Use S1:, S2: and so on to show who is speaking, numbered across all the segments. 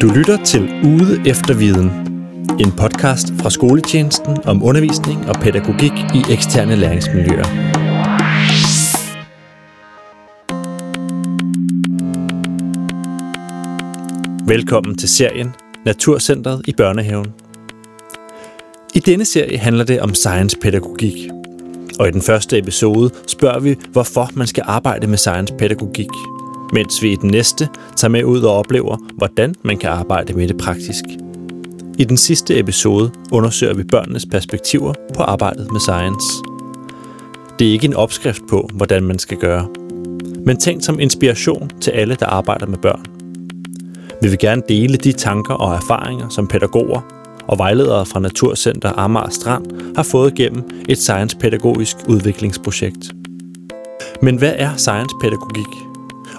S1: Du lytter til Ude efter Viden. En podcast fra skoletjenesten om undervisning og pædagogik i eksterne læringsmiljøer. Velkommen til serien Naturcentret i børnehaven. I denne serie handler det om science-pædagogik. Og i den første episode spørger vi, hvorfor man skal arbejde med science-pædagogik – mens vi i den næste tager med ud og oplever, hvordan man kan arbejde med det praktisk. I den sidste episode undersøger vi børnenes perspektiver på arbejdet med science. Det er ikke en opskrift på, hvordan man skal gøre, men tænkt som inspiration til alle, der arbejder med børn. Vi vil gerne dele de tanker og erfaringer, som pædagoger og vejledere fra Naturcenter Amager Strand har fået gennem et science-pædagogisk udviklingsprojekt. Men hvad er science-pædagogik?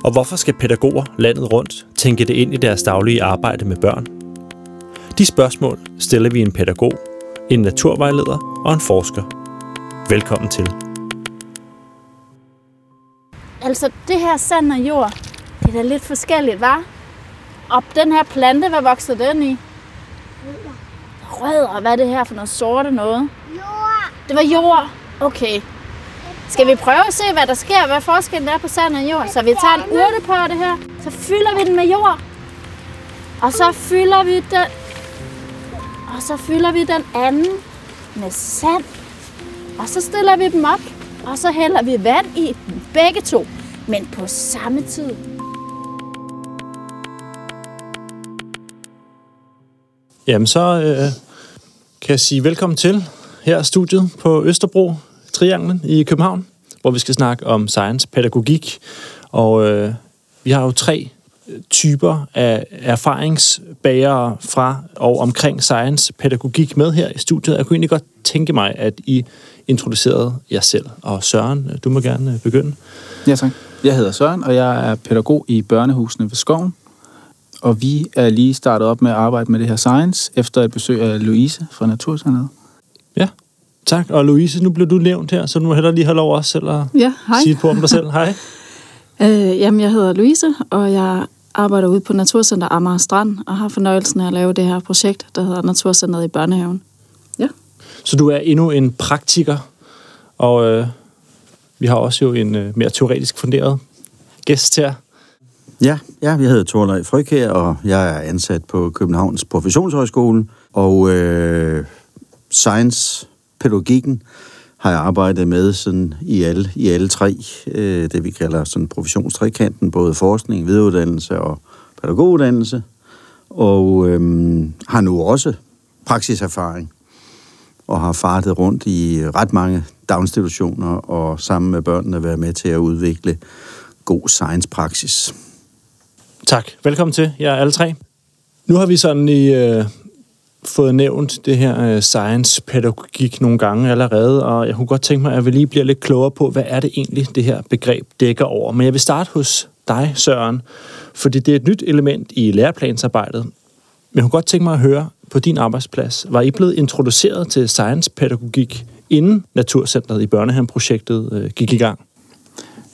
S1: Og hvorfor skal pædagoger landet rundt tænke det ind i deres daglige arbejde med børn? De spørgsmål stiller vi en pædagog, en naturvejleder og en forsker. Velkommen til.
S2: Altså, det her sand og jord, det er da lidt forskelligt, var? Og den her plante, hvad vokser den i? Rødder. Hvad er det her for noget sorte noget?
S3: Jord.
S2: Det var jord. Okay. Skal vi prøve at se, hvad der sker? Hvad forskellen er på sand og jord? Så vi tager en urtepotte her. Så fylder vi den med jord. Og så fylder vi den... Og så fylder vi den anden med sand. Og så stiller vi dem op. Og så hælder vi vand i dem begge to. Men på samme tid.
S1: Jamen så øh, kan jeg sige velkommen til her studiet på Østerbro Trianglen i København, hvor vi skal snakke om science-pædagogik. Og øh, vi har jo tre øh, typer af erfaringsbærere fra og omkring science-pædagogik med her i studiet. Jeg kunne egentlig godt tænke mig, at I introducerede jer selv. Og Søren, du må gerne øh, begynde.
S4: Ja, tak. Jeg hedder Søren, og jeg er pædagog i børnehusene ved Skoven. Og vi er lige startet op med at arbejde med det her science, efter et besøg af Louise fra Naturcenteret.
S1: Ja, Tak. Og Louise, nu blev du nævnt her, så nu må heller lige have lov også selv at
S5: ja, hej.
S1: sige på om dig selv. Hej.
S5: øh, jamen, jeg hedder Louise, og jeg arbejder ude på Naturcenter Amager Strand, og har fornøjelsen af at lave det her projekt, der hedder Naturcenteret i Børnehaven. Ja.
S1: Så du er endnu en praktiker, og øh, vi har også jo en øh, mere teoretisk funderet gæst her.
S6: Ja, ja jeg hedder Torlej Frøkær, og jeg er ansat på Københavns Professionshøjskole, og øh, science pædagogikken har jeg arbejdet med sådan i alle, i alle tre, øh, det vi kalder sådan professionstrikanten, både forskning, videreuddannelse og pædagoguddannelse, og øh, har nu også praksiserfaring og har fartet rundt i ret mange daginstitutioner og sammen med børnene været med til at udvikle god science-praksis.
S1: Tak. Velkommen til jer alle tre. Nu har vi sådan i øh, fået nævnt det her øh, science-pædagogik nogle gange allerede, og jeg kunne godt tænke mig, at vi lige bliver lidt klogere på, hvad er det egentlig, det her begreb dækker over. Men jeg vil starte hos dig, Søren, fordi det er et nyt element i læreplansarbejdet. Men jeg kunne godt tænke mig at høre på din arbejdsplads. Var I blevet introduceret til science-pædagogik, inden Naturcentret i Børnehaven-projektet øh, gik i gang?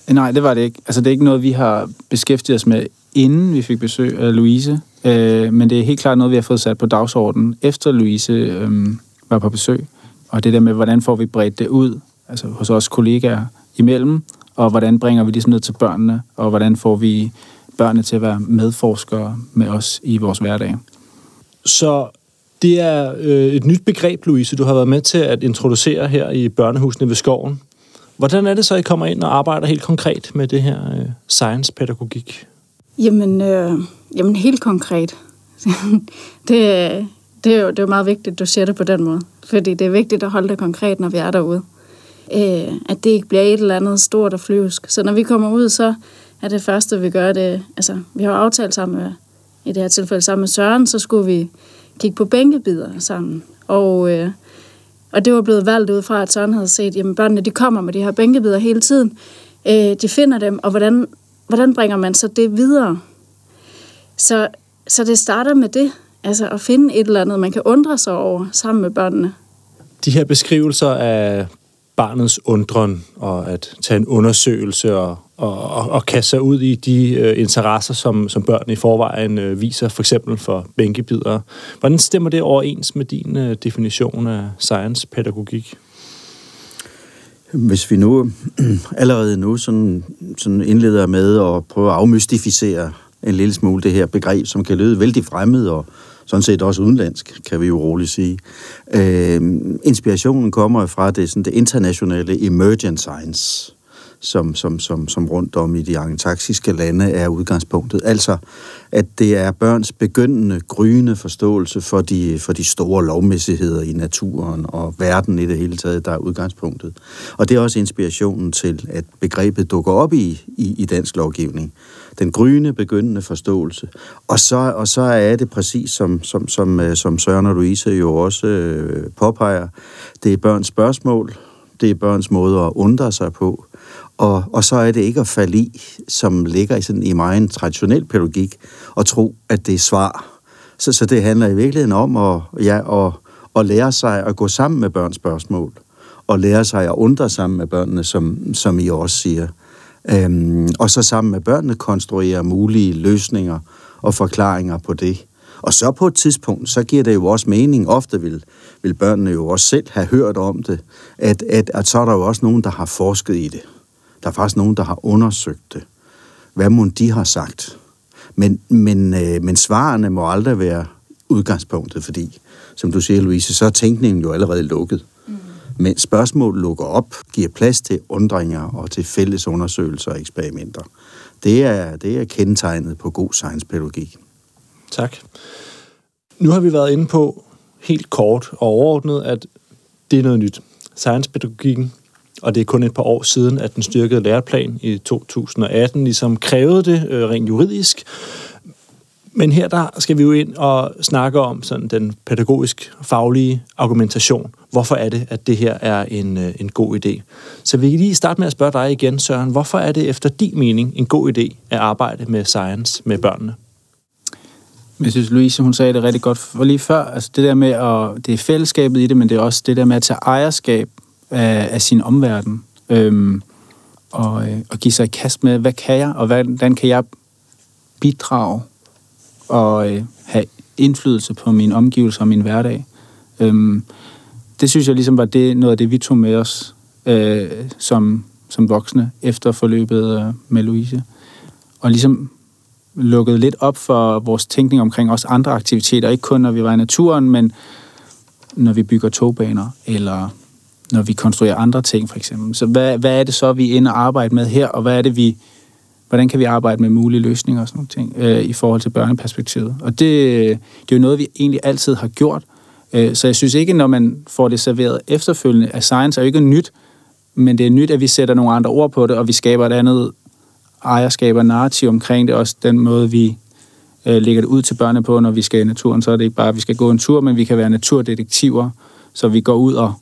S4: Nej, det var det ikke. Altså, det er ikke noget, vi har beskæftiget os med, inden vi fik besøg af Louise. Øh, men det er helt klart noget, vi har fået sat på dagsordenen, efter Louise øh, var på besøg. Og det der med, hvordan får vi bredt det ud, altså hos os kollegaer imellem, og hvordan bringer vi det ligesom ned til børnene, og hvordan får vi børnene til at være medforskere med os i vores hverdag.
S1: Så det er øh, et nyt begreb, Louise, du har været med til at introducere her i børnehusene ved skoven. Hvordan er det så, at I kommer ind og arbejder helt konkret med det her øh, science-pædagogik?
S5: Jamen, øh, jamen helt konkret. det, det, er jo, det er jo meget vigtigt, at du siger det på den måde. Fordi det er vigtigt at holde det konkret, når vi er derude. Øh, at det ikke bliver et eller andet stort og flyvsk. Så når vi kommer ud, så er det første, vi gør det... Altså, vi har aftalt sammen med, i det her tilfælde sammen med Søren, så skulle vi kigge på bænkebider sammen. Og, øh, og det var blevet valgt ud fra, at Søren havde set, at børnene de kommer med de her bænkebider hele tiden. Øh, de finder dem, og hvordan hvordan bringer man så det videre? Så, så det starter med det, altså at finde et eller andet, man kan undre sig over sammen med børnene.
S1: De her beskrivelser af barnets undren og at tage en undersøgelse og og, og, og kaste sig ud i de øh, interesser, som, som børn i forvejen øh, viser, for eksempel for bænkebidere. Hvordan stemmer det overens med din øh, definition af science-pædagogik?
S6: Hvis vi nu allerede nu sådan, sådan indleder med at prøve at afmystificere en lille smule det her begreb, som kan lyde vældig fremmed og sådan set også udenlandsk, kan vi jo roligt sige. Øh, inspirationen kommer fra det, sådan det internationale emergent science, som, som, som, som rundt om i de angelsaksiske lande er udgangspunktet. Altså, at det er børns begyndende, gryende forståelse for de, for de store lovmæssigheder i naturen og verden i det hele taget, der er udgangspunktet. Og det er også inspirationen til, at begrebet dukker op i, i, i dansk lovgivning. Den gryende, begyndende forståelse. Og så, og så er det præcis, som, som, som, øh, som Søren og Louise jo også øh, påpeger, det er børns spørgsmål, det er børns måde at undre sig på, og, og så er det ikke at falde i, som ligger i, sådan, i meget traditionel pædagogik, og tro, at det er svar. Så, så det handler i virkeligheden om at, ja, at, at lære sig at gå sammen med børns spørgsmål, og lære sig at undre sammen med børnene, som, som I også siger. Øhm, og så sammen med børnene konstruere mulige løsninger og forklaringer på det. Og så på et tidspunkt, så giver det jo også mening, ofte vil, vil børnene jo også selv have hørt om det, at, at, at så er der jo også nogen, der har forsket i det. Der er faktisk nogen, der har undersøgt det. Hvad må de har sagt? Men, men, øh, men svarene må aldrig være udgangspunktet, fordi, som du siger, Louise, så er tænkningen jo allerede lukket. Mm. Men spørgsmål lukker op, giver plads til undringer og til fælles undersøgelser og eksperimenter. Det er, det er kendetegnet på god science-pædagogik.
S1: Tak. Nu har vi været inde på helt kort og overordnet, at det er noget nyt. Science-pædagogikken og det er kun et par år siden, at den styrkede læreplan i 2018 ligesom krævede det øh, rent juridisk. Men her der skal vi jo ind og snakke om sådan den pædagogisk faglige argumentation. Hvorfor er det, at det her er en, øh, en god idé? Så vi kan lige starte med at spørge dig igen, Søren. Hvorfor er det efter din mening en god idé at arbejde med science med børnene?
S4: Jeg synes, Louise, hun sagde det rigtig godt for lige før. Altså det der med, at det er fællesskabet i det, men det er også det der med at tage ejerskab af, af sin omverden. Øhm, og, øh, og give sig i kast med, hvad kan jeg, og hvordan kan jeg bidrage og øh, have indflydelse på min omgivelser og min hverdag. Øhm, det synes jeg ligesom var det, noget af det, vi tog med os øh, som, som voksne efter forløbet øh, med Louise. Og ligesom lukkede lidt op for vores tænkning omkring også andre aktiviteter, ikke kun når vi var i naturen, men når vi bygger togbaner, eller når vi konstruerer andre ting, for eksempel. Så hvad, hvad er det så, vi er inde og arbejde med her, og hvad er det, vi, hvordan kan vi arbejde med mulige løsninger og sådan nogle ting øh, i forhold til børneperspektivet. Og det, det er jo noget, vi egentlig altid har gjort. Øh, så jeg synes ikke, når man får det serveret efterfølgende, at science er jo ikke nyt, men det er nyt, at vi sætter nogle andre ord på det, og vi skaber et andet ejerskab og narrativ omkring det. Også den måde, vi øh, lægger det ud til børnene på, når vi skal i naturen. Så er det ikke bare, at vi skal gå en tur, men vi kan være naturdetektiver, så vi går ud og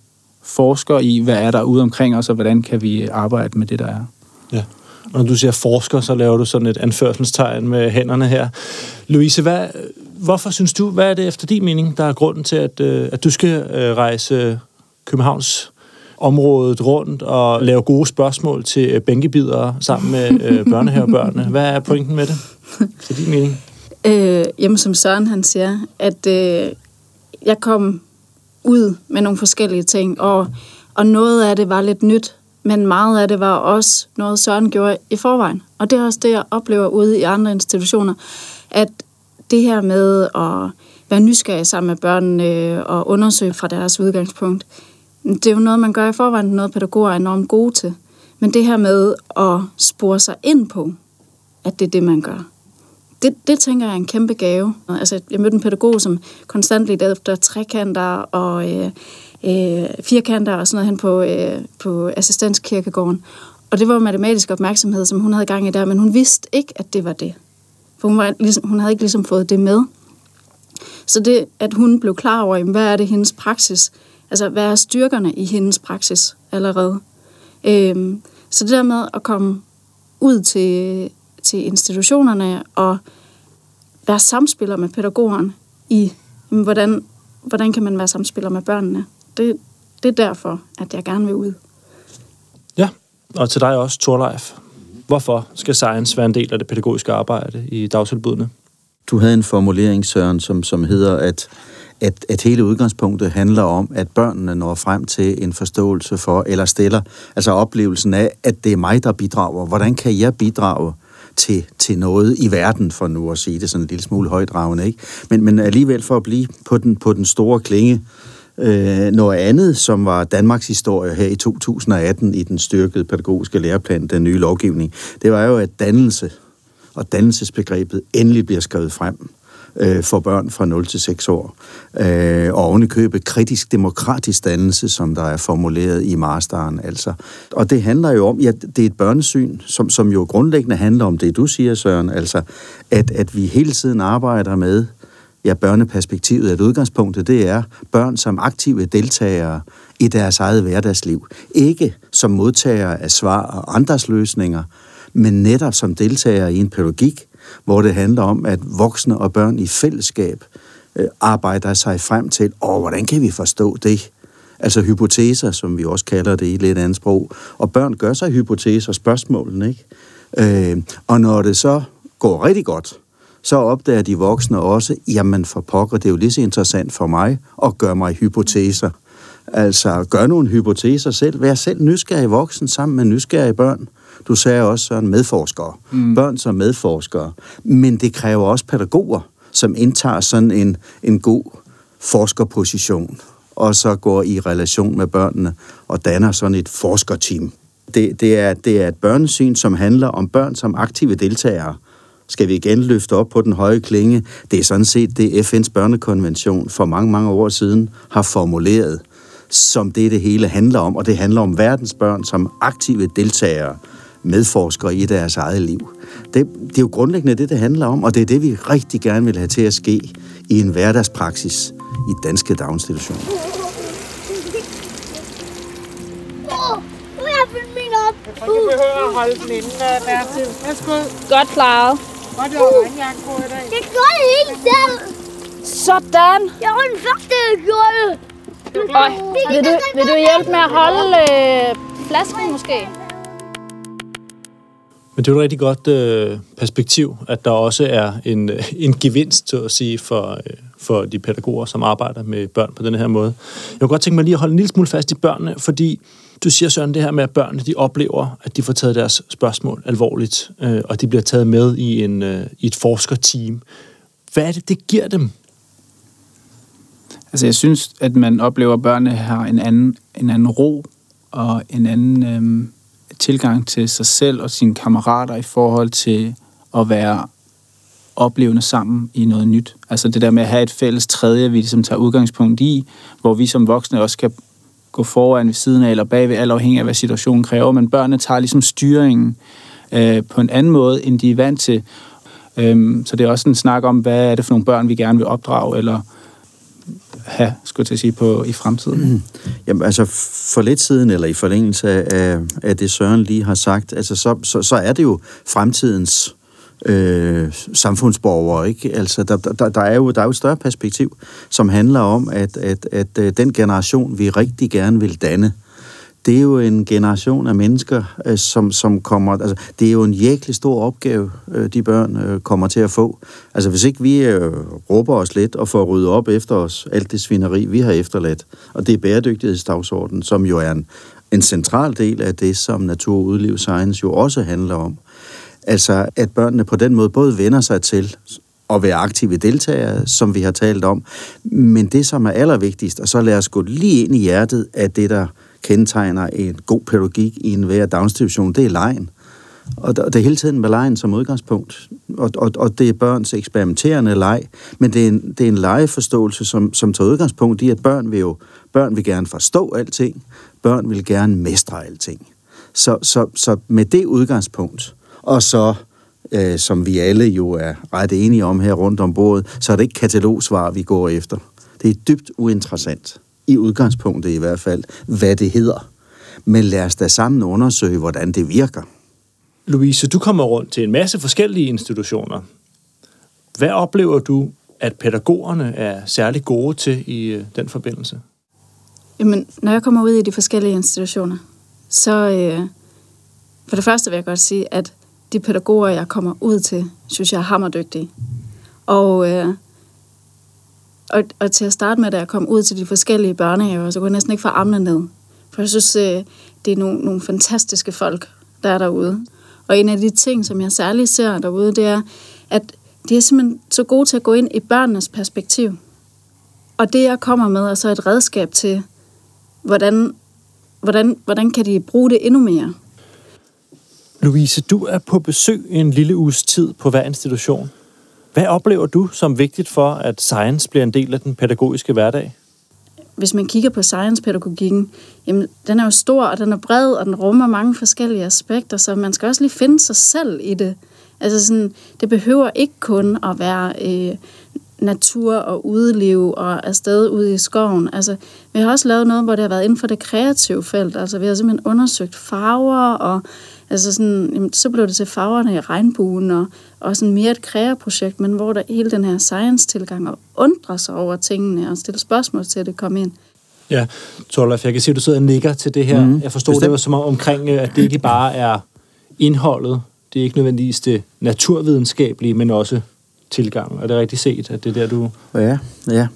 S4: forsker i, hvad er der ude omkring os, og hvordan kan vi arbejde med det, der er.
S1: Ja. Og når du siger forsker, så laver du sådan et anførselstegn med hænderne her. Louise, hvad, hvorfor synes du, hvad er det efter din mening, der er grunden til, at, øh, at du skal øh, rejse Københavns området rundt og lave gode spørgsmål til øh, bænkebidere sammen med øh, børnehavebørnene. Hvad er pointen med det, til din mening?
S5: Øh, jamen, som Søren han siger, at øh, jeg kom ud med nogle forskellige ting, og, og noget af det var lidt nyt, men meget af det var også noget, Søren gjorde i forvejen. Og det er også det, jeg oplever ude i andre institutioner, at det her med at være nysgerrig sammen med børnene og undersøge fra deres udgangspunkt, det er jo noget, man gør i forvejen, noget pædagoger er enormt gode til. Men det her med at spore sig ind på, at det er det, man gør, det, det tænker jeg er en kæmpe gave. Altså, jeg mødte en pædagog, som konstant lidt efter trekanter og øh, øh, firkanter og sådan noget hen på, øh, på assistenskirkegården. Og det var matematisk opmærksomhed, som hun havde gang i der, men hun vidste ikke, at det var det. For hun, var, ligesom, hun havde ikke ligesom fået det med. Så det, at hun blev klar over, hvad er det hendes praksis, altså hvad er styrkerne i hendes praksis allerede. Øhm, så det der med at komme ud til, til institutionerne og være samspiller med pædagogerne i, hvordan, hvordan kan man være samspiller med børnene. Det, det er derfor, at jeg gerne vil ud.
S1: Ja, og til dig også, Torleif. Hvorfor skal science være en del af det pædagogiske arbejde i dagtilbudene?
S6: Du havde en formulering, Søren, som, som hedder, at, at, at hele udgangspunktet handler om, at børnene når frem til en forståelse for, eller stiller, altså oplevelsen af, at det er mig, der bidrager. Hvordan kan jeg bidrage til, til noget i verden, for nu at sige det sådan en lille smule højdragende, ikke? Men, men alligevel for at blive på den, på den store klinge, øh, noget andet, som var Danmarks historie her i 2018 i den styrkede pædagogiske læreplan, den nye lovgivning, det var jo, at dannelse og dannelsesbegrebet endelig bliver skrevet frem øh, for børn fra 0 til 6 år. Øh, og ovenikøbe kritisk demokratisk dannelse, som der er formuleret i masteren. Altså. Og det handler jo om, ja, det er et børnesyn, som, som jo grundlæggende handler om det, du siger, Søren, altså at, at vi hele tiden arbejder med, ja, børneperspektivet, at udgangspunktet det er børn som aktive deltagere i deres eget hverdagsliv. Ikke som modtagere af svar og andres løsninger, men netop som deltagere i en pædagogik, hvor det handler om, at voksne og børn i fællesskab øh, arbejder sig frem til, og hvordan kan vi forstå det? Altså hypoteser, som vi også kalder det i lidt andet sprog. Og børn gør sig hypoteser, spørgsmålene, ikke? Øh, og når det så går rigtig godt, så opdager de voksne også, jamen for pokker, det er jo lige så interessant for mig at gøre mig hypoteser. Altså, gør nogle hypoteser selv. Vær selv nysgerrig voksen sammen med nysgerrige børn. Du sagde også sådan medforskere. Mm. Børn som medforskere. Men det kræver også pædagoger, som indtager sådan en, en god forskerposition, og så går i relation med børnene og danner sådan et forskerteam. Det, det, er, det er et børnesyn, som handler om børn som aktive deltagere. Skal vi igen løfte op på den høje klinge? Det er sådan set det, FN's børnekonvention for mange, mange år siden har formuleret, som det, det hele handler om. Og det handler om verdens børn som aktive deltagere medforskere i deres eget liv. Det, det er jo grundlæggende det, det handler om, og det er det, vi rigtig gerne vil have til at ske i en hverdagspraksis i danske daginstitutioner.
S3: Du behøver at holde den inde, Bertil. Værsgo.
S2: Godt klaret.
S3: Og det var regnjakke på i dag.
S7: Jeg gjorde det helt selv.
S2: Sådan.
S7: Jeg var den første, der gjorde det.
S2: Og vil du, vil du hjælpe med at holde øh, flasken måske?
S1: Men det er jo et rigtig godt øh, perspektiv, at der også er en, øh, en gevinst, så at sige, for, øh, for de pædagoger, som arbejder med børn på den her måde. Jeg kunne godt tænke mig lige at holde en lille smule fast i børnene, fordi du siger, Søren, det her med, at børnene de oplever, at de får taget deres spørgsmål alvorligt, øh, og de bliver taget med i, en, øh, i et forskerteam. Hvad er det, det giver dem?
S4: Altså, jeg synes, at man oplever, at børnene har en anden, en anden ro og en anden Øh tilgang til sig selv og sine kammerater i forhold til at være oplevende sammen i noget nyt. Altså det der med at have et fælles tredje, vi ligesom tager udgangspunkt i, hvor vi som voksne også kan gå foran ved siden af eller bagved, alt afhængig af, hvad situationen kræver. Men børnene tager ligesom styringen øh, på en anden måde, end de er vant til. Øhm, så det er også en snak om, hvad er det for nogle børn, vi gerne vil opdrage, eller have, skulle jeg sige, på, i fremtiden. Mm.
S6: Jamen altså, for lidt siden, eller i forlængelse af, af det Søren lige har sagt, altså, så, så, så er det jo fremtidens øh, samfundsborgere, ikke? Altså, der, der, der, er jo, der er jo et større perspektiv, som handler om, at, at, at, at den generation, vi rigtig gerne vil danne, det er jo en generation af mennesker, øh, som, som kommer... Altså, det er jo en virkelig stor opgave, øh, de børn øh, kommer til at få. Altså, hvis ikke vi øh, råber os lidt og får ryddet op efter os, alt det svineri, vi har efterladt, og det er bæredygtighedsdagsordenen, som jo er en, en central del af det, som natur- og udliv science jo også handler om. Altså, at børnene på den måde både vender sig til at være aktive deltagere, som vi har talt om, men det, som er allervigtigst, og så lad os gå lige ind i hjertet af det, der kendetegner en god pædagogik i en hver daginstitution, det er lejen. Og det er hele tiden med lejen som udgangspunkt. Og, og, og det er børns eksperimenterende leg. Men det er en, det er en legeforståelse, som, som tager udgangspunkt i, at børn vil jo børn vil gerne forstå alting. Børn vil gerne mestre alting. Så, så, så med det udgangspunkt, og så øh, som vi alle jo er ret enige om her rundt om bordet, så er det ikke katalogsvar, vi går efter. Det er dybt uinteressant i udgangspunktet i hvert fald, hvad det hedder. Men lad os da sammen undersøge, hvordan det virker.
S1: Louise, du kommer rundt til en masse forskellige institutioner. Hvad oplever du, at pædagogerne er særlig gode til i øh, den forbindelse?
S5: Jamen, når jeg kommer ud i de forskellige institutioner, så, øh, For det første vil jeg godt sige, at de pædagoger, jeg kommer ud til, synes jeg er hammerdygtige. Og, øh, og, og til at starte med, da jeg kom ud til de forskellige børnehaver, så kunne jeg næsten ikke få armene ned. For jeg synes, øh, det er nogle, nogle fantastiske folk, der er derude. Og en af de ting, som jeg særligt ser derude, det er, at de er simpelthen så gode til at gå ind i børnenes perspektiv. Og det, jeg kommer med, er så et redskab til, hvordan, hvordan, hvordan kan de bruge det endnu mere.
S1: Louise, du er på besøg en lille uges tid på hver institution. Hvad oplever du som vigtigt for, at science bliver en del af den pædagogiske hverdag?
S5: Hvis man kigger på science-pædagogikken, jamen, den er jo stor, og den er bred, og den rummer mange forskellige aspekter, så man skal også lige finde sig selv i det. Altså sådan, det behøver ikke kun at være øh, natur og udeliv og afsted ude i skoven. Altså, vi har også lavet noget, hvor det har været inden for det kreative felt. Altså, vi har simpelthen undersøgt farver, og altså sådan, jamen, så blev det til farverne i regnbuen, og, og sådan mere et kreaprojekt, men hvor der hele den her science-tilgang og undre sig over tingene og stille spørgsmål til, at det kom ind.
S1: Ja, Torlaf, jeg kan se, at du sidder og nikker til det her. Mm, jeg forstod, det var som om omkring, at det ikke bare er indholdet, det er ikke nødvendigvis det naturvidenskabelige, men også tilgang. Er det rigtigt set, at det er der, du...
S6: Ja, ja.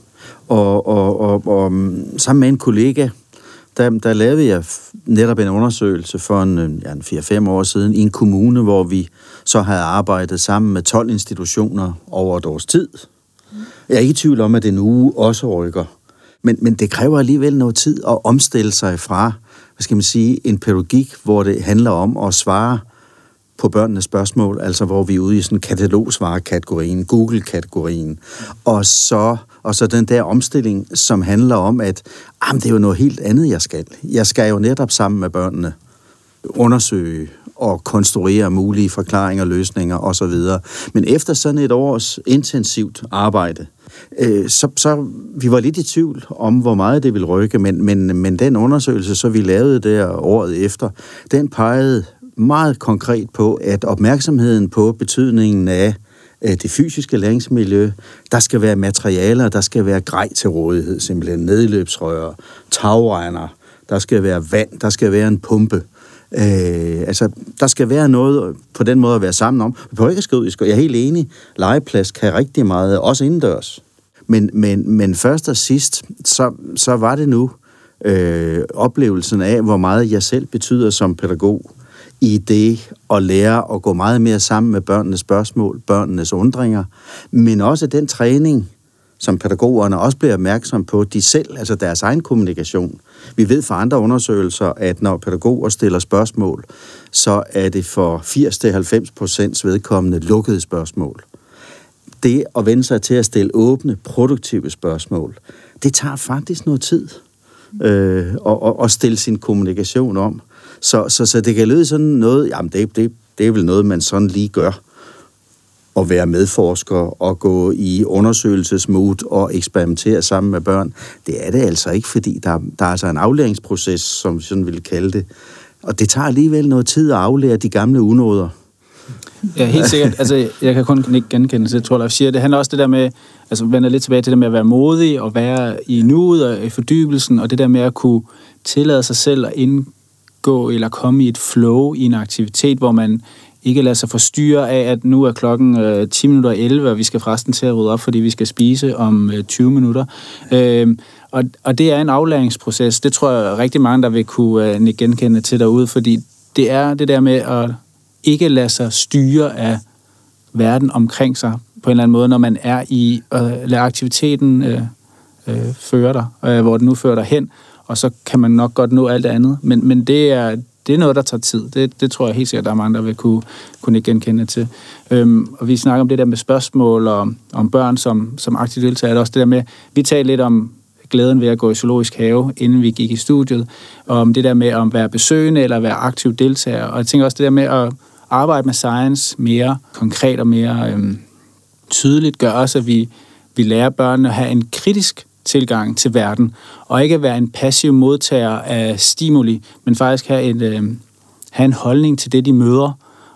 S6: Og, og, og, og mm, sammen med en kollega, der, der lavede jeg netop en undersøgelse for en, øh, ja, en 4-5 år siden i en kommune, hvor vi så havde arbejdet sammen med 12 institutioner over et års tid. Jeg er ikke i tvivl om, at det nu også rykker. Men, men det kræver alligevel noget tid at omstille sig fra, hvad skal man sige, en pædagogik, hvor det handler om at svare på børnenes spørgsmål, altså hvor vi er ude i sådan katalogsvarekategorien, Google-kategorien, og så, og så den der omstilling, som handler om, at ah, jamen, det er jo noget helt andet, jeg skal. Jeg skal jo netop sammen med børnene undersøge og konstruere mulige forklaringer, løsninger osv. Men efter sådan et års intensivt arbejde, øh, så, så vi var lidt i tvivl om, hvor meget det ville rykke, men, men, men den undersøgelse, så vi lavede der året efter, den pegede meget konkret på, at opmærksomheden på betydningen af Øh, det fysiske læringsmiljø, der skal være materialer, der skal være grej til rådighed, simpelthen nedløbsrør, tagregner, der skal være vand, der skal være en pumpe. Øh, altså, der skal være noget på den måde at være sammen om. Vi prøver ikke at skrive ud i Jeg er helt enig. Legeplads kan rigtig meget, også indendørs. Men, men, men først og sidst, så, så var det nu øh, oplevelsen af, hvor meget jeg selv betyder som pædagog i det at lære at gå meget mere sammen med børnenes spørgsmål, børnenes undringer, men også den træning, som pædagogerne også bliver opmærksom på, de selv, altså deres egen kommunikation. Vi ved fra andre undersøgelser, at når pædagoger stiller spørgsmål, så er det for 80-90 procents vedkommende lukkede spørgsmål. Det at vende sig til at stille åbne, produktive spørgsmål, det tager faktisk noget tid øh, at, at stille sin kommunikation om. Så, så, så det kan lyde sådan noget, jamen det, det, det er vel noget, man sådan lige gør. At være medforsker og gå i undersøgelsesmod og eksperimentere sammen med børn. Det er det altså ikke, fordi der, der er altså en aflæringsproces, som vi sådan vil kalde det. Og det tager alligevel noget tid at aflære de gamle unåder.
S4: Ja, helt sikkert. Altså, jeg kan kun ikke genkende det, tror jeg, siger. Det handler også det der med, altså vender lidt tilbage til det med at være modig og være i nuet og i fordybelsen, og det der med at kunne tillade sig selv at ind, gå eller komme i et flow i en aktivitet, hvor man ikke lader sig forstyrre af, at nu er klokken øh, 10 minutter 11, og vi skal forresten til at rydde op, fordi vi skal spise om øh, 20 minutter. Øh, og, og det er en aflæringsproces. Det tror jeg rigtig mange, der vil kunne øh, genkende til derude, fordi det er det der med at ikke lade sig styre af verden omkring sig på en eller anden måde, når man er i øh, lade aktiviteten øh, øh, føre dig, øh, hvor den nu fører dig hen, og så kan man nok godt nå alt det andet. Men, men det, er, det er noget, der tager tid. Det, det tror jeg helt sikkert, der er mange, der vil kunne, kunne ikke genkende til. Øhm, og vi snakker om det der med spørgsmål og om børn som, som aktivt deltager. Det er også det der med, vi taler lidt om glæden ved at gå i zoologisk have, inden vi gik i studiet, og om det der med at være besøgende eller være aktiv deltager. Og jeg tænker også det der med at arbejde med science mere konkret og mere øhm, tydeligt, gør også, at vi, vi lærer børnene at have en kritisk tilgang til verden, og ikke være en passiv modtager af stimuli, men faktisk have, et, øh, have en holdning til det, de møder,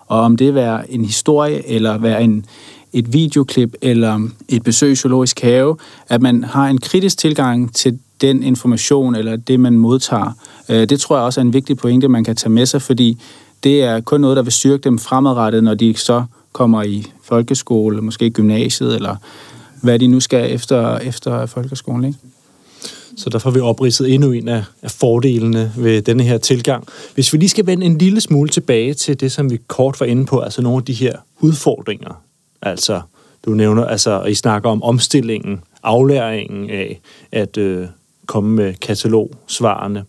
S4: og om det være en historie, eller være en, et videoklip, eller et besøg i zoologisk have, at man har en kritisk tilgang til den information, eller det, man modtager. Øh, det tror jeg også er en vigtig pointe, man kan tage med sig, fordi det er kun noget, der vil styrke dem fremadrettet, når de så kommer i folkeskole, måske gymnasiet, eller hvad de nu skal efter, efter folkeskolen. Ikke?
S1: Så der får vi opridset endnu en af, af fordelene ved denne her tilgang. Hvis vi lige skal vende en lille smule tilbage til det, som vi kort var inde på, altså nogle af de her udfordringer. Altså, du nævner, altså, I snakker om omstillingen, aflæringen af at øh, komme med katalogsvarene.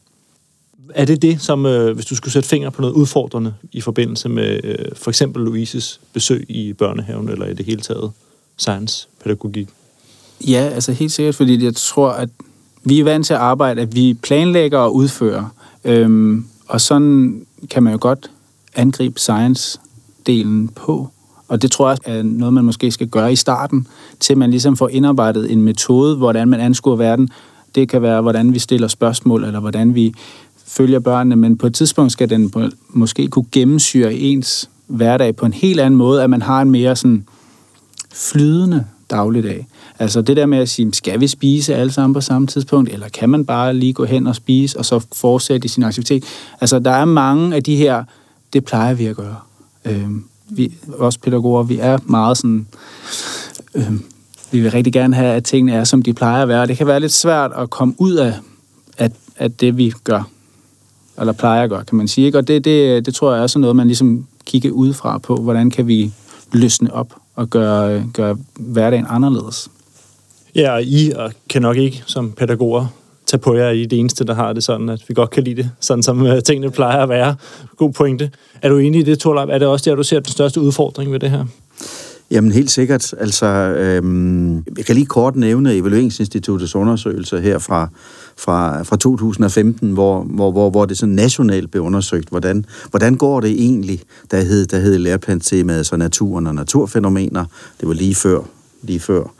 S1: Er det det, som, øh, hvis du skulle sætte fingre på noget udfordrende i forbindelse med øh, for eksempel Louises besøg i børnehaven, eller i det hele taget Science pædagogik?
S4: Ja, altså helt sikkert, fordi jeg tror, at vi er vant til at arbejde, at vi planlægger og udfører. Øhm, og sådan kan man jo godt angribe science-delen på. Og det tror jeg er noget, man måske skal gøre i starten, til man ligesom får indarbejdet en metode, hvordan man anskuer verden. Det kan være, hvordan vi stiller spørgsmål, eller hvordan vi følger børnene, men på et tidspunkt skal den måske kunne gennemsyre ens hverdag på en helt anden måde, at man har en mere sådan flydende dagligdag. Altså det der med at sige, skal vi spise alle sammen på samme tidspunkt, eller kan man bare lige gå hen og spise, og så fortsætte i sin aktivitet? Altså der er mange af de her, det plejer vi at gøre. Øh, vi, os pædagoger, vi er meget sådan, øh, vi vil rigtig gerne have, at tingene er, som de plejer at være. Det kan være lidt svært at komme ud af, at, at det, vi gør, eller plejer at gøre, kan man sige. Ikke? Og det, det, det tror jeg er sådan noget, man ligesom kigger udefra på, hvordan kan vi løsne op at gøre, gøre hverdagen anderledes.
S1: Ja, og I kan nok ikke som pædagoger tage på jer, I det eneste, der har det sådan, at vi godt kan lide det, sådan som øh, tingene plejer at være. God pointe. Er du enig i det, Torlap? Er det også der, du ser den største udfordring ved det her?
S6: Jamen helt sikkert. Altså, øhm, jeg kan lige kort nævne Evalueringsinstituttets undersøgelse her fra, fra, fra 2015, hvor, hvor, hvor, hvor det sådan nationalt blev undersøgt, hvordan, hvordan går det egentlig, der hed, der hed læreplanstemaet, så naturen og naturfænomener. Det var lige før, lige før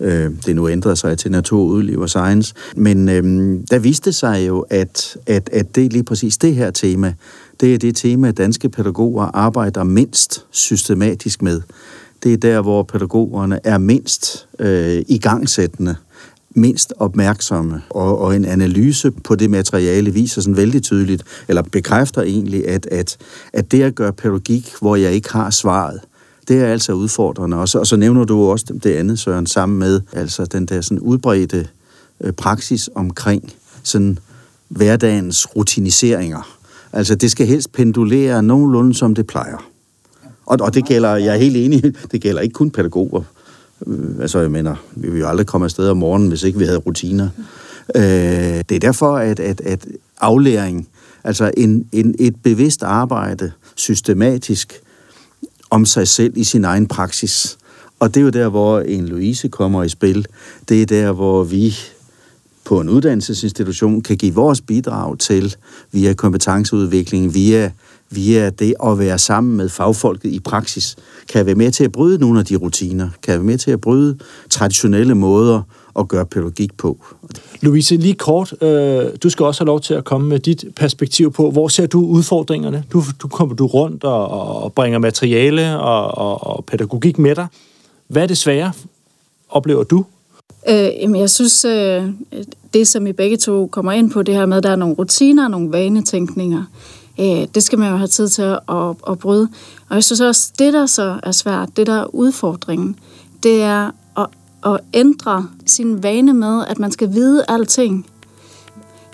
S6: øh, det nu ændrede sig til natur, udliv og science. Men øh, der viste sig jo, at, at, at det lige præcis det her tema, det er det tema, danske pædagoger arbejder mindst systematisk med. Det er der, hvor pædagogerne er mindst øh, igangsættende mindst opmærksomme, og, og en analyse på det materiale viser sådan vældig tydeligt, eller bekræfter egentlig, at, at, at det at gøre pædagogik, hvor jeg ikke har svaret, det er altså udfordrende. Og så, og så nævner du også det andet, Søren, sammen med altså den der sådan udbredte øh, praksis omkring sådan hverdagens rutiniseringer. Altså det skal helst pendulere nogenlunde, som det plejer. Og, og det gælder, jeg er helt enig, det gælder ikke kun pædagoger. Øh, altså, jeg mener, vi vil jo aldrig komme afsted om morgenen, hvis ikke vi havde rutiner. Øh, det er derfor, at, at, at aflæring, altså en, en, et bevidst arbejde, systematisk, om sig selv i sin egen praksis. Og det er jo der, hvor en Louise kommer i spil. Det er der, hvor vi på en uddannelsesinstitution kan give vores bidrag til via kompetenceudvikling, via, via det at være sammen med fagfolket i praksis, kan være med til at bryde nogle af de rutiner, kan være med til at bryde traditionelle måder at gøre pædagogik på.
S1: Louise, lige kort, øh, du skal også have lov til at komme med dit perspektiv på, hvor ser du udfordringerne? Du, du kommer du rundt og, og bringer materiale og, og, og pædagogik med dig. Hvad er det svære, oplever du?
S5: Øh, jamen, jeg synes, øh, det som I begge to kommer ind på, det her med, at der er nogle rutiner og nogle vanetænkninger, øh, det skal man jo have tid til at, at, at bryde. Og jeg synes også, det der så er svært, det der er udfordringen, det er at, at ændre sin vane med, at man skal vide alting.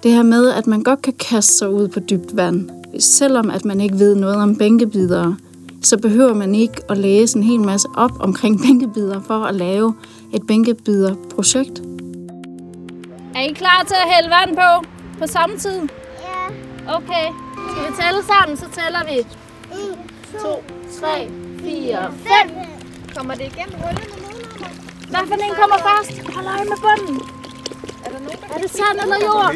S5: Det her med, at man godt kan kaste sig ud på dybt vand, selvom at man ikke ved noget om bænkebidere, så behøver man ikke at læse en hel masse op omkring bænkebidere for at lave et bænkebider-projekt.
S2: Er I klar til at hælde vand på på samme tid?
S7: Ja.
S2: Okay. Skal vi tælle sammen, så tæller vi.
S7: 1,
S2: 2, 3, 4, 5.
S8: Kommer det igennem rullerne nedenunder?
S2: Hvad for en kommer først? Hold øje med bunden.
S8: Er der nogen, der
S2: Er det sand eller jord?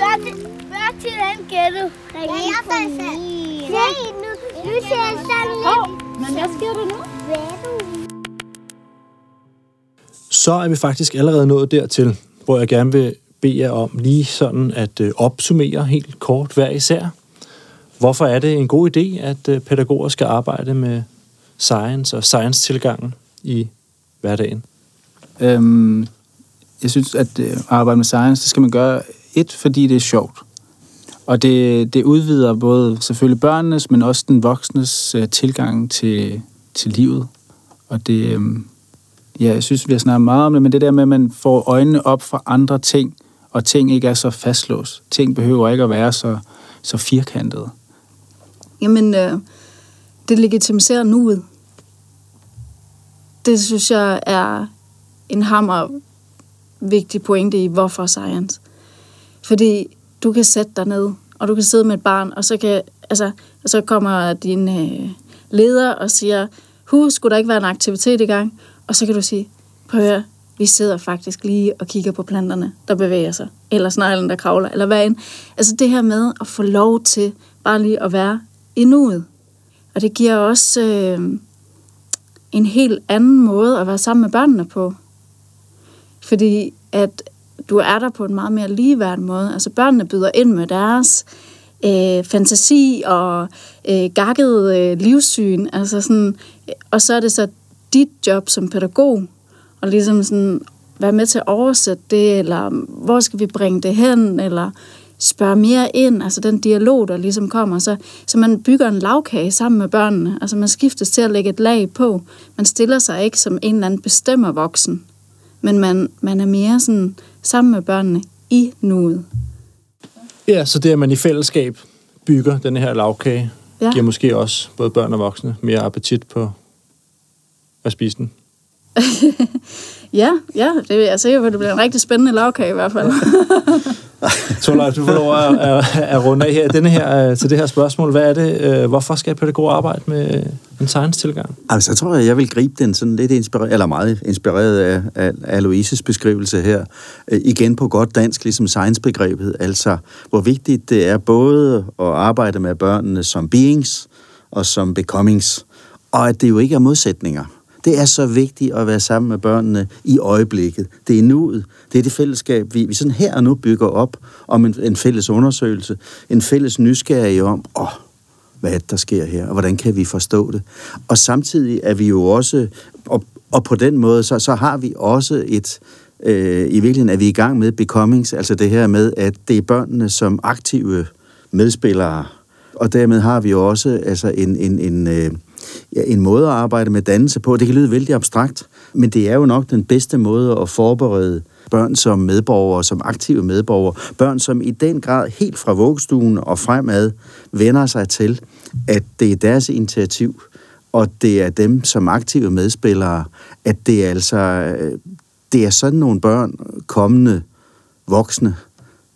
S7: Hvad til, hvad til den gætte? Ja, jeg sagde sand. Se, nu, nu ser jeg sådan
S2: Hov, men hvad sker der nu?
S1: Så er vi faktisk allerede nået dertil, hvor jeg gerne vil bede jer om lige sådan at øh, opsummere helt kort hver især. Hvorfor er det en god idé, at øh, pædagoger skal arbejde med science og science-tilgangen i hverdagen?
S4: Øhm, jeg synes, at øh, arbejde med science, det skal man gøre et, fordi det er sjovt. Og det, det udvider både selvfølgelig børnenes, men også den voksnes øh, tilgang til, til livet. Og det, øh, ja, jeg synes, vi har snakket meget om det, men det der med, at man får øjnene op for andre ting, og ting ikke er så fastlåst. Ting behøver ikke at være så, så firkantede.
S5: Jamen, øh, det legitimiserer nuet. Det synes jeg er en hammer vigtig pointe i, hvorfor science. Fordi du kan sætte dig ned, og du kan sidde med et barn, og så, kan, altså, og så kommer din øh, leder og siger, husk, skulle der ikke være en aktivitet i gang? Og så kan du sige, prøv at høre, vi sidder faktisk lige og kigger på planterne, der bevæger sig, eller sneglen, der kravler, eller hvad end. Altså det her med at få lov til bare lige at være i nuet. Og det giver også øh, en helt anden måde at være sammen med børnene på. Fordi at du er der på en meget mere ligeværdig måde. Altså børnene byder ind med deres øh, fantasi og øh, gakket øh, livssyn. Altså sådan, og så er det så dit job som pædagog og ligesom sådan være med til at oversætte det, eller hvor skal vi bringe det hen, eller spørge mere ind, altså den dialog, der ligesom kommer, så, så man bygger en lavkage sammen med børnene, altså man skiftes til at lægge et lag på, man stiller sig ikke som en eller anden bestemmer voksen, men man, man er mere sådan sammen med børnene i nuet.
S1: Ja, så det, at man i fællesskab bygger den her lavkage,
S5: Ja.
S1: giver måske også både børn og voksne mere appetit på at spise den.
S5: Ja, ja, det er jeg sikker på, at det bliver en rigtig spændende lavkage i hvert fald.
S1: Torleif, du får lov at, at, at runde af her, denne her, øh, til det her spørgsmål. Hvad er det? øh, Hvorfor skal pædagoger arbejde med en science-tilgang?
S6: Altså, jeg tror, jeg vil gribe den sådan lidt inspireret, eller meget inspireret af, af, af Louises beskrivelse her. Øh, igen på godt dansk, ligesom science-begrebet. Altså, hvor vigtigt det er både at arbejde med børnene som beings og som becomings. Og at det jo ikke er modsætninger. Det er så vigtigt at være sammen med børnene i øjeblikket. Det er nuet. Det er det fællesskab, vi, vi sådan her og nu bygger op om en, en fælles undersøgelse. En fælles nysgerrighed om, åh, hvad der sker her, og hvordan kan vi forstå det. Og samtidig er vi jo også, og, og på den måde, så, så har vi også et, øh, i virkeligheden er vi i gang med becomings, altså det her med, at det er børnene som aktive medspillere, og dermed har vi jo også altså en, en, en, øh, ja, en måde at arbejde med dannelse på. Det kan lyde vældig abstrakt, men det er jo nok den bedste måde at forberede børn som medborgere, som aktive medborgere. Børn, som i den grad helt fra vuggestuen og fremad vender sig til, at det er deres initiativ, og det er dem som aktive medspillere, at det er altså det er sådan nogle børn, kommende voksne,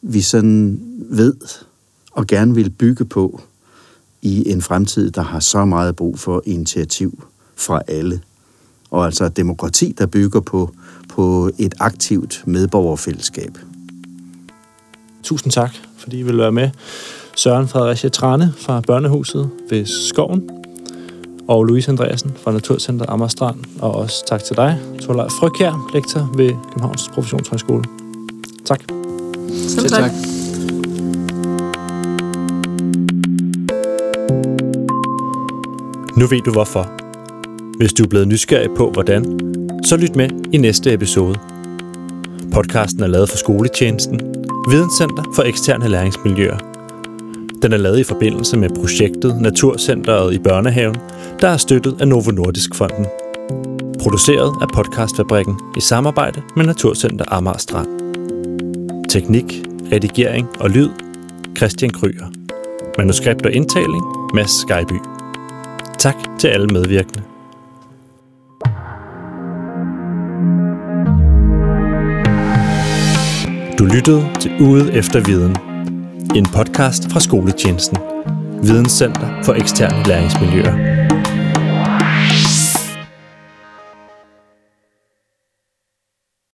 S6: vi sådan ved og gerne vil bygge på i en fremtid, der har så meget brug for initiativ fra alle. Og altså et demokrati, der bygger på, på et aktivt medborgerfællesskab.
S1: Tusind tak, fordi I vil være med. Søren Fredericia Trane fra Børnehuset ved Skoven, og Louise Andreasen fra Naturcenter Amagerstrand, og også tak til dig, Torleif Frøkjær, lektor ved Københavns Professionshøjskole. Tak.
S5: Selv tak.
S1: Nu ved du hvorfor. Hvis du er blevet nysgerrig på, hvordan, så lyt med i næste episode. Podcasten er lavet for skoletjenesten, Videnscenter for eksterne læringsmiljøer. Den er lavet i forbindelse med projektet Naturcenteret i Børnehaven, der er støttet af Novo Nordisk Fonden. Produceret af Podcastfabrikken i samarbejde med Naturcenter Amager Strand. Teknik, redigering og lyd, Christian Kryger. Manuskript og indtaling, Mads Skyby. Tak til alle medvirkende. Du lyttede til Ude efter Viden. En podcast fra Skoletjenesten. Videnscenter for eksterne læringsmiljøer.